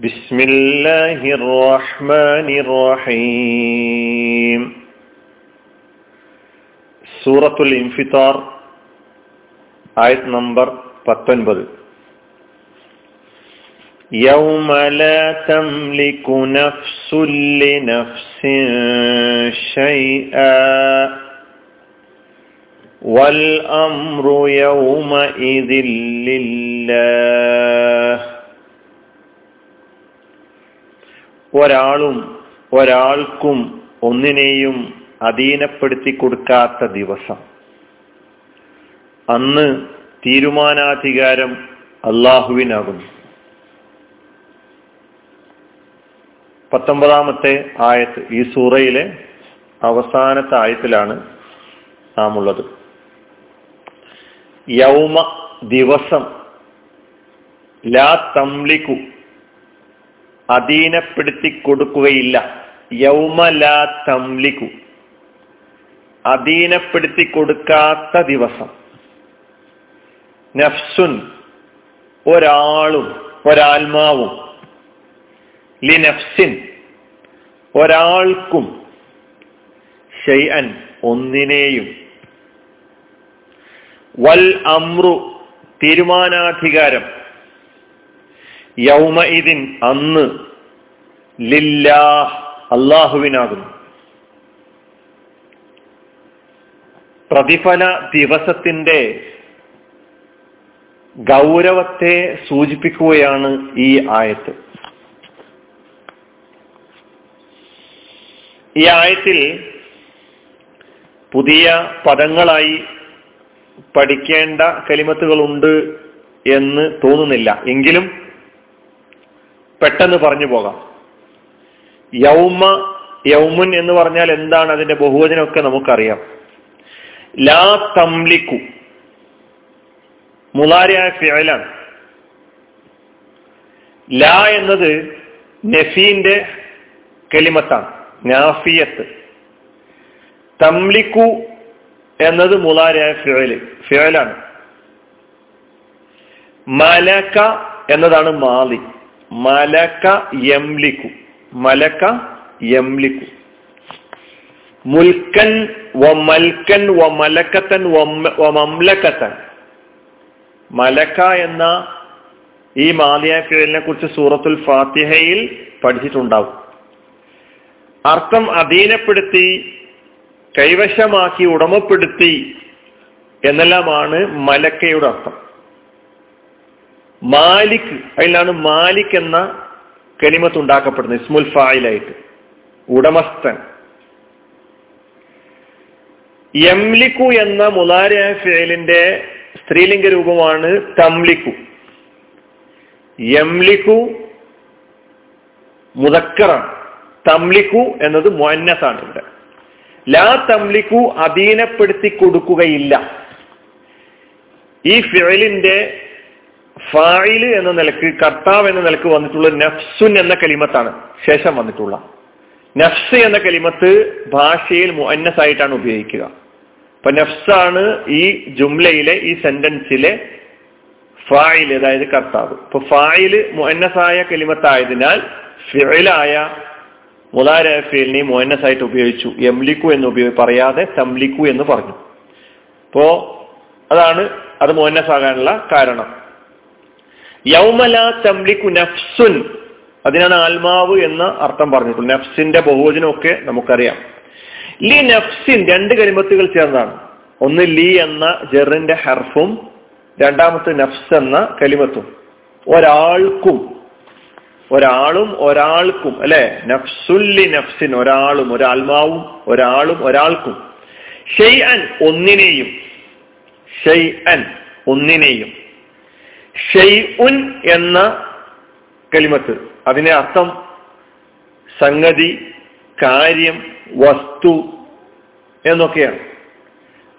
بسم الله الرحمن الرحيم സൂറത്തുൽ ഇൻഫിത്താർ ആയത് നമ്പർ പത്തൊൻപത് يوم لا تملك نفس لنفس شيئا والأمر يومئذ لله ഒരാളും ഒരാൾക്കും ഒന്നിനെയും അധീനപ്പെടുത്തി കൊടുക്കാത്ത ദിവസം. അന്ന് തീരുമാനാധികാരം അള്ളാഹുവിനാകുന്നു. പത്തൊമ്പതാമത്തെ ആയത്ത് ഈ സൂറയിലെ അവസാനത്തെ ആയത്തിലാണ് നാം ഉള്ളത് യൗമ ദിവസം ലാ തംലിക്കു അധീനപ്പെടുത്തി കൊടുക്കുകയില്ല യൗമ ലാ തംലിക്കു അധീനപ്പെടുത്തി കൊടുക്കാത്ത ദിവസം. നഫ്സുൻ ഒരാളും ഒരാത്മാവും. ലിനഫ്സിൻ ഒരാൾക്കും ഷെയ്അൻ ഒന്നിനെയും. വൽ അമ്രു തീരുമാനാധികാരം. യൗമ ഇതിൻ അന്ന് ലില്ലാഹ് അള്ളാഹുവിനാകുന്നു. പ്രതിഫല ദിവസത്തിന്റെ ഗൗരവത്തെ സൂചിപ്പിക്കുകയാണ് ഈ ആയത്ത്. ഈ ആയത്തിൽ പുതിയ പദങ്ങളായി പഠിക്കേണ്ട കലിമത്തുകളുണ്ട് എന്ന് തോന്നുന്നില്ല. എങ്കിലും പെട്ടെന്ന് പറഞ്ഞു പോകാം. യൗമ യൗമുൻ എന്ന് പറഞ്ഞാൽ എന്താണ് അതിന്റെ ബഹുവചനമൊക്കെ നമുക്കറിയാം. ലാ തംലിക്കു മുലാരിയായ ഫിയലാണ് ലാ എന്നത് നഫീന്റെ കെലിമത്താണ് നാഫിയത്ത്. തംലിക്കു എന്നത് മുലാരിയായ ഫിയൽ ഫിയലാണ് മലക്ക എന്നതാണ് മാലി. മലക്ക യംലിക്കു. മലക്ക യംലിക്കു. മുൽക്കൻ വ മൽക്കൻ വ മലക്കത്തൻ വ മംലക്കത്തൻ. മലക്ക എന്ന ഈ മാലിയാക്കിഴലിനെ കുറിച്ച് സൂറത്തുൽ ഫാത്തിഹയിൽ പഠിച്ചിട്ടുണ്ടാവും. അർത്ഥം അധീനപ്പെടുത്തി കൈവശമാക്കി ഉടമപ്പെടുത്തി എന്നെല്ലാമാണ് മലക്കയുടെ അർത്ഥം. മാലിക് അതിലാണ് മാലിക് എന്ന കലിമത്ത് ഉണ്ടാക്കപ്പെടുന്നത് ഇസ്മുൽ ഫായിലായിട്ട്. ഉടമസ്ഥൻ. യംലിക്കു എന്ന മുലാരി ഫേലിന്റെ സ്ത്രീലിംഗ രൂപമാണ് തംലിക്കു. യംലിക്കു മുതക്കറാണ് തംലിക്കു എന്നത് മൊന്നസാണ് ഇവിടെ. ലാ തംലിക്കു അധീനപ്പെടുത്തി കൊടുക്കുകയില്ല. ഈ ഫിഴലിന്റെ ഫായിൽ എന്ന നിലയ്ക്ക് കർത്താവ് എന്ന നിലയ്ക്ക് വന്നിട്ടുള്ള നഫ്സുൻ എന്ന കലിമത്താണ്. ശേഷം വന്നിട്ടുള്ള. നഫ്സ് എന്ന കലിമത്ത് ഭാഷയിൽ മുഅന്നസ് ആയിട്ടാണ് ഉപയോഗിക്കുക. അപ്പൊ നഫ്സാണ് ഈ ജുംലയിലെ ഈ സെന്റൻസിലെ ഫായിൽ അതായത് കർത്താവ്. ഇപ്പൊ ഫായിൽ മുഅന്നസായ കലിമത്തായതിനാൽ ഫിഴലായ മുലാരഫിലിനെ ഫീലിനെ മുഅന്നസ് ആയിട്ട് ഉപയോഗിച്ചു. എംലിക്കു എന്ന് ഉപയോഗി പറയാതെ തംലിക്കു എന്ന് പറഞ്ഞു. അപ്പോ അതാണ് അത് മുഅന്നസ് ആകാനുള്ള കാരണം. യൗമല തംലിക്കു നഫ്സുൻ. അതിനാണ് ആത്മാവ് എന്ന അർത്ഥം പറഞ്ഞിട്ടുള്ളത്. നഫ്സിന്റെ ബഹുവചനമൊക്കെ നമുക്കറിയാം. ലി നഫ്സിൻ രണ്ട് കരിമത്തുകൾ ചേർന്നാണ്. ഒന്ന് ലി എന്ന ജെറിന്റെ ഹർഫും രണ്ടാമത്തെ നഫ്സ് എന്ന കലിമത്തും ഒരാൾക്കും ഒരാളും ഒരാൾക്കും അല്ലെ? നഫ്സുല്ലി നഫ്സിൻ ഒരാളും ഒരാത്മാവും ഒരാളും ഒരാൾക്കും. ഷെയ് അൻ ഒന്നിനെയും ഷെയ് അൻ ഒന്നിനെയും. ഷെയ്ഉൻ എന്ന കലിമത്ത്. അതിനെ അർത്ഥം സംഗതി കാര്യം വസ്തു എന്നൊക്കെയാണ്.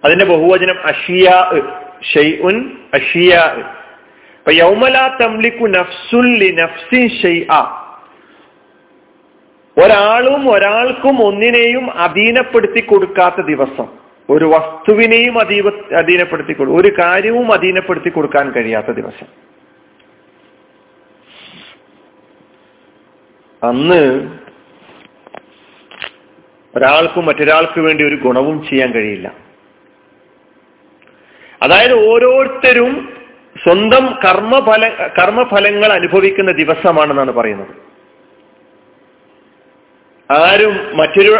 അതിന്റെ ബഹുവചനം അഷിയാ ഷെയ്ഉൻ അഷിയാ. അപ്പൊ യൗമല തംലിക്കു നഫ്സുല്ലി നഫ്സിൻ ഷെയ്അ ഒരാളും ഒരാൾക്കും ഒന്നിനെയും അധീനപ്പെടുത്തി കൊടുക്കാത്ത ദിവസം. ഒരു വസ്തുവിനെയും അധീപ അധീനപ്പെടുത്തി കൊടു ഒരു കാര്യവും അധീനപ്പെടുത്തി കൊടുക്കാൻ കഴിയാത്ത ദിവസം. അന്ന് ഒരാൾക്കും മറ്റൊരാൾക്ക് വേണ്ടി ഒരു ഗുണവും ചെയ്യാൻ കഴിയില്ല. അതായത് ഓരോരുത്തരും സ്വന്തം കർമ്മഫല കർമ്മഫലങ്ങൾ അനുഭവിക്കുന്ന ദിവസമാണെന്നാണ് പറയുന്നത്. ആരും മറ്റൊരു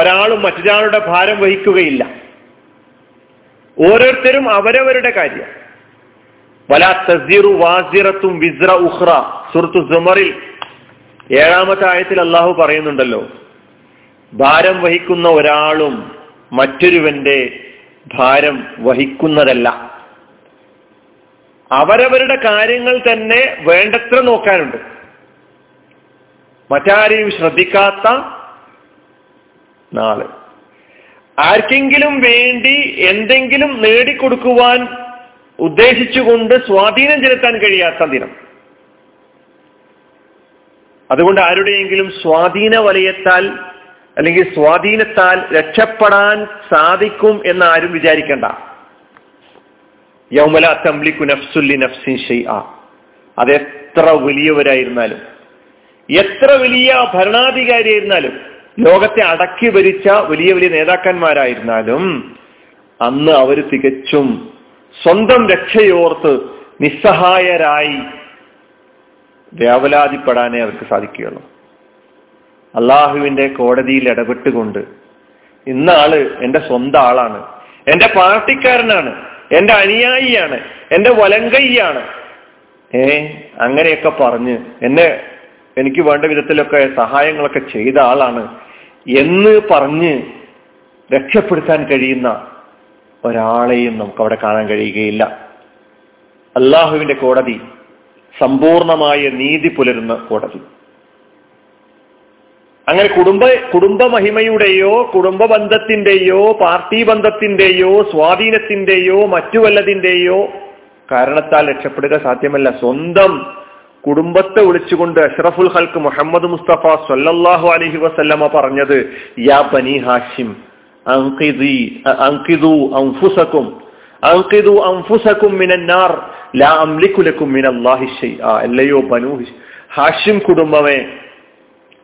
ഒരാളും മറ്റൊരാളുടെ ഭാരം വഹിക്കുകയില്ല. ഓരോരുത്തരും അവരവരുടെ കാര്യം. വലാ തസീറു വാസിറത്തും വിസ്ര ഉഹ്റ സുഹൃത്തു സുമറിൽ ഏഴാമത്തെ ആയത്തിൽ അള്ളാഹു പറയുന്നുണ്ടല്ലോ ഭാരം വഹിക്കുന്ന ഒരാളും മറ്റൊരുവന്റെ ഭാരം വഹിക്കുന്നതല്ല. അവരവരുടെ കാര്യങ്ങൾ തന്നെ വേണ്ടത്ര നോക്കാനുണ്ട്. മറ്റാരെയും ശ്രദ്ധിക്കാത്ത നാൾ. ആർക്കെങ്കിലും വേണ്ടി എന്തെങ്കിലും നേടിക്കൊടുക്കുവാൻ ഉദ്ദേശിച്ചുകൊണ്ട് സ്വാധീനം ചെലുത്താൻ കഴിയാത്ത ദിനം. അതുകൊണ്ട് ആരുടെയെങ്കിലും സ്വാധീന വലയത്താൽ അല്ലെങ്കിൽ സ്വാധീനത്താൽ രക്ഷപ്പെടാൻ സാധിക്കും എന്ന് ആരും വിചാരിക്കണ്ട. യൗമല തംലിക്കു നഫ്സുല്ലി നഫ്സിൻ ഷെയ് ആ. അതെത്ര വലിയവരായിരുന്നാലും. എത്ര വലിയ ഭരണാധികാരിയായിരുന്നാലും ലോകത്തെ അടക്കി ഭരിച്ച വലിയ വലിയ നേതാക്കന്മാരായിരുന്നാലും അന്ന് അവർ തികച്ചും സ്വന്തം രക്ഷയോർത്ത് നിസ്സഹായരായി വ്യാവലാതിപ്പെടാനേ അവർക്ക് സാധിക്കുകയുള്ളൂ. അള്ളാഹുവിന്റെ കോടതിയിൽ ഇടപെട്ടുകൊണ്ട് ഇന്ന ആൾ എന്റെ സ്വന്തം ആളാണ്. എന്റെ പാർട്ടിക്കാരനാണ്. എന്റെ അനുയായിയാണ്. എന്റെ വലങ്കയ്യാണ് ഏ അങ്ങനെയൊക്കെ പറഞ്ഞ് എന്നെ എനിക്ക് വേണ്ട വിധത്തിലൊക്കെ സഹായങ്ങളൊക്കെ ചെയ്ത ആളാണ് എന്ന് പറഞ്ഞ് രക്ഷപ്പെടുത്താൻ കഴിയുന്ന ഒരാളെയും നമുക്ക് അവിടെ കാണാൻ കഴിയുകയില്ല. അള്ളാഹുവിന്റെ കോടതി സമ്പൂർണമായ നീതി പുലരുന്ന കോടതി. അങ്ങനെ കുടുംബ കുടുംബ മഹിമയുടെയോ കുടുംബ ബന്ധത്തിന്റെയോ പാർട്ടി ബന്ധത്തിന്റെയോ സ്വാധീനത്തിന്റെയോ മറ്റു വല്ലതിന്റെയോ കാരണത്താൽ രക്ഷപ്പെടുക സാധ്യമല്ല. സ്വന്തം കുടുംബത്തെ വിളിച്ചുകൊണ്ട് അഷ്റഫുൽ ഹൽക്ക് മുഹമ്മദ് മുസ്തഫ സല്ലല്ലാഹു അലഹി വസല്ലമ പറഞ്ഞത് യാ ബനി ഹാഷിം അങ്കിദു അംഫുസക്കും അങ്കിദു അംഫുസക്കും മിനന്നാർ ലാ അംലിക്കുലക്കും മിനല്ലാഹി ഷൈഅ അല്ലയോ ബനു ഹാഷിം കുടുംബമേ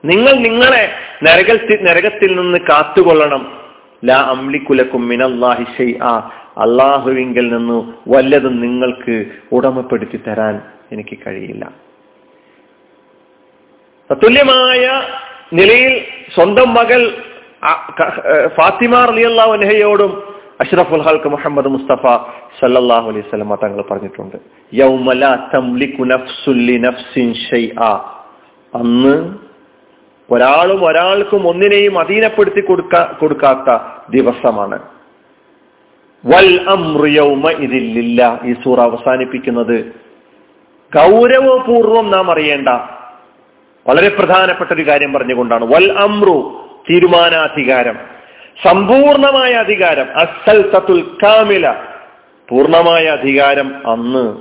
നിങ്ങൾ നിങ്ങളെ നരകത്തിൽ നരകത്തിൽ നിന്ന് കാത്തുകൊള്ളണം. ലാ അംലിക്കുലക്കും മിനല്ലാഹി ഷൈഅ അള്ളാഹുവിങ്കിൽ നിന്നു വല്ലതും നിങ്ങൾക്ക് ഉടമപ്പെടുത്തി തരാൻ എനിക്ക് കഴിയില്ല. തത്തുല്യമായ നിലയിൽ സ്വന്തം മകൾ ഫാത്തിമ റളിയല്ലാഹു അൻഹയോടും അഷ്റഫുൽ ഹൽക്ക് മുഹമ്മദ് മുസ്തഫ സല്ലാഹു അലൈഹി വസല്ലം തങ്ങൾ പറഞ്ഞിട്ടുണ്ട്. യൗമല തംലികു നഫ്സുല്ലി നഫ്സിൻ അന്ന് ഒരാളും ഒരാൾക്കും ഒന്നിനെയും അധീനപ്പെടുത്തി കൊടുക്ക കൊടുക്കാത്ത ദിവസമാണ്. വൽ അമ്രിയൗമ ഇതില്ല ഈ സൂറ അവസാനിപ്പിക്കുന്നത് ഗൗരവപൂർവം നാം അറിയേണ്ട വളരെ പ്രധാനപ്പെട്ട ഒരു കാര്യം പറഞ്ഞുകൊണ്ടാണ്. വൽ അമ്രു തീരുമാനാധികാരം. സമ്പൂർണമായ അധികാരം. അസൽ തത്തുൽ കാമില. പൂർണമായ അധികാരം അന്ന്.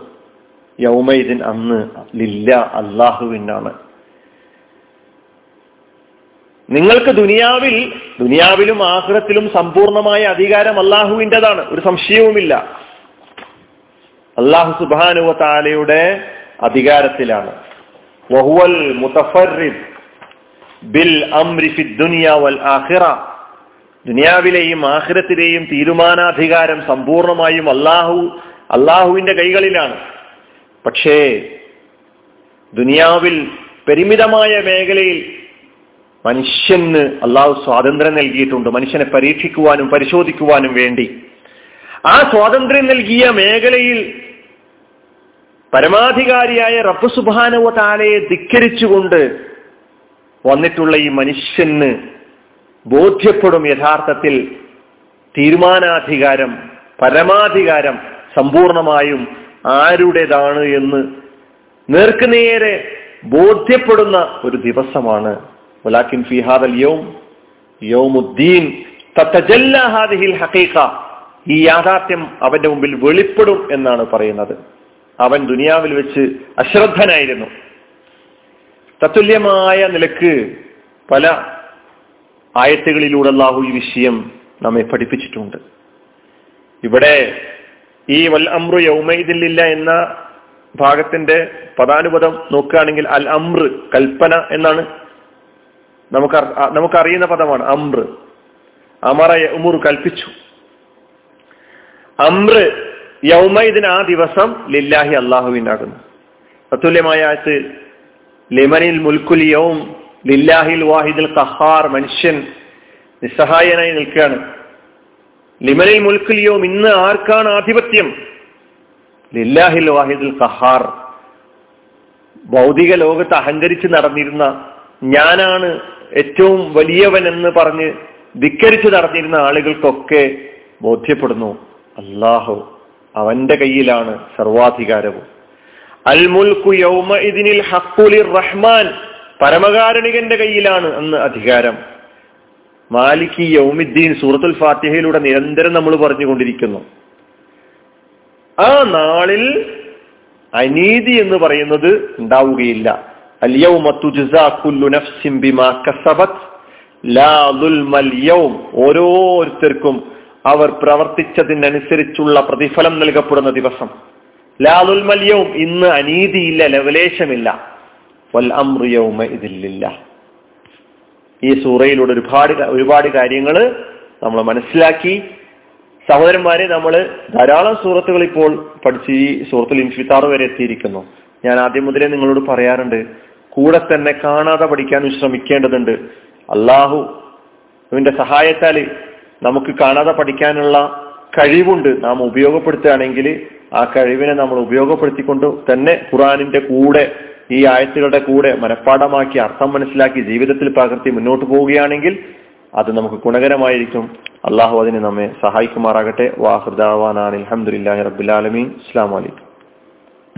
യൗമൈദിൻ അന്ന്. ലില്ല അള്ളാഹുവിനാണ് നിങ്ങൾക്ക് ദുനിയാവിൽ ദുനിയാവിലും ആഹ്റത്തിലും സമ്പൂർണമായ അധികാരം അള്ളാഹുവിന്റെതാണ് ഒരു സംശയവുമില്ല. അള്ളാഹു സുബാനുവ താലയുടെ അധികാരത്തിലാണ്. വഹുവൽ المتفرد ബിൽ في الدنيا والآخرة ദുനിയാവിലെയും ആഖിറത്തിലെയും തീരുമാനാധികാരം സമ്പൂർണമായും അള്ളാഹു അള്ളാഹുവിന്റെ കൈകളിലാണ്. പക്ഷേ ദുനിയാവിൽ പരിമിതമായ മേഖലയിൽ മനുഷ്യന് അള്ളാഹു സ്വാതന്ത്ര്യം നൽകിയിട്ടുണ്ട്. മനുഷ്യനെ പരീക്ഷിക്കുവാനും പരിശോധിക്കുവാനും വേണ്ടി. ആ സ്വാതന്ത്ര്യം നൽകിയ മേഖലയിൽ പരമാധികാരിയായ റബ്ബ് സുബാനവ താലയെ ധിക്കരിച്ചുകൊണ്ട് വന്നിട്ടുള്ള ഈ മനുഷ്യന് ബോധ്യപ്പെടും യഥാർത്ഥത്തിൽ തീരുമാനാധികാരം പരമാധികാരം സമ്പൂർണമായും ആരുടേതാണ് എന്ന് നേർക്കുനേരെ ബോധ്യപ്പെടുന്ന ഒരു ദിവസമാണ്. വലാക്കിൻ ഫിഹാദൽ യൗം യൗമുദ്ദീൻ തത്തജല്ല ഹാദിഹിൽ ഹഖീഖ. ഈ യാഥാർത്ഥ്യം അവന്റെ മുമ്പിൽ വെളിപ്പെടും എന്നാണ് പറയുന്നത്. അവൻ ദുനിയാവിൽ വെച്ച് അശ്രദ്ധനായിരുന്നു. തത്തുല്യമായ നിലയ്ക്ക് പല ആയത്തുകളിലൂടെ അള്ളാഹു ഈ വിഷയം നമ്മെ പഠിപ്പിച്ചിട്ടുണ്ട്. ഇവിടെ ഈ വൽ അമ്രു യൗമൈദില്ല എന്ന ഭാഗത്തിന്റെ പദാനുപദം നോക്കുകയാണെങ്കിൽ അൽ അമ്ര കൽപ്പന എന്നാണ് നമുക്ക് നമുക്കറിയുന്ന പദമാണ് അമ്ര അമറ ഉമുർ കൽപ്പിച്ചു. അമ്ര യൗമൈദിന് ആ ദിവസം ലില്ലാഹി അള്ളാഹുവിനാകുന്നു തത്തുല്യമായ ആയത്ത് ലിമനിൽ മുൽക്കുൽ യൗം ലില്ലാഹിൽ വാഹിദിൽ കഹാർ മനുഷ്യൻ നിസ്സഹായനായി നിൽക്കുകയാണ്. ലിമനിൽ മുൽക്കുൽ യൗം ഇന്ന് ആർക്കാണ് ആധിപത്യം? ലില്ലാഹിൽ വാഹിദുൽ കഹാർ ഭൗതിക ലോകത്ത് അഹങ്കരിച്ച് നടന്നിരുന്ന ഞാനാണ് ഏറ്റവും വലിയവൻ എന്ന് പറഞ്ഞ് ധിക്കരിച്ച് നടന്നിരുന്ന ആളുകൾക്കൊക്കെ ബോധ്യപ്പെടുന്നു. അള്ളാഹു അവന്റെ കയ്യിലാണ് സർവാധികാരവും. അൽ മുൽക്കു യൗമ ഇതിനിൽ റഹ്മാൻ പരമകാരണികന്റെ കയ്യിലാണ് അന്ന് അധികാരം. മാലിക്കി യൗമിദ്ദീൻ സൂറത്തുൽ ഫാത്തിഹയിലൂടെ നിരന്തരം നമ്മൾ പറഞ്ഞുകൊണ്ടിരിക്കുന്നു. ആ നാളിൽ അനീതി എന്ന് പറയുന്നത് ഉണ്ടാവുകയില്ല. ഓരോരുത്തർക്കും അവർ പ്രവർത്തിച്ചതിനനുസരിച്ചുള്ള പ്രതിഫലം നൽകപ്പെടുന്ന ദിവസം. ലാലുൽമല്യവും ഇന്ന് അനീതിയില്ല ലവലേശമില്ല. വൽ അമ്രിയവുമ ഇതില്ല ഈ സൂറയിലൂടെ ഒരുപാട് ഒരുപാട് കാര്യങ്ങൾ നമ്മൾ മനസ്സിലാക്കി. സഹോദരന്മാരെ നമ്മൾ ധാരാളം സൂറത്തുകൾ ഇപ്പോൾ പഠിച്ച് ഈ സൂറത്തിൽ ഇൻഫിത്താറ് വരെ എത്തിയിരിക്കുന്നു. ഞാൻ ആദ്യം മുതലേ നിങ്ങളോട് പറയാറുണ്ട് കൂടെ തന്നെ കാണാതെ പഠിക്കാൻ ശ്രമിക്കേണ്ടതുണ്ട് അള്ളാഹു അവന്റെ സഹായത്താൽ നമുക്ക് കാണാതെ പഠിക്കാനുള്ള കഴിവുണ്ട് നാം ഉപയോഗപ്പെടുത്തുകയാണെങ്കിൽ ആ കഴിവിനെ നമ്മൾ ഉപയോഗപ്പെടുത്തിക്കൊണ്ട് തന്നെ ഖുറാനിന്റെ കൂടെ ഈ ആയത്തുകളുടെ കൂടെ മനഃപ്പാഠമാക്കി അർത്ഥം മനസ്സിലാക്കി ജീവിതത്തിൽ പകർത്തി മുന്നോട്ട് പോവുകയാണെങ്കിൽ അത് നമുക്ക് ഗുണകരമായിരിക്കും. അള്ളാഹു അതിനെ നമ്മെ സഹായിക്കുമാറാകട്ടെ. വാഹൃദാവാനാണ് അലഹമുല്ലാ റബുലാലമീൻ അസ്സാം വലൈക്കും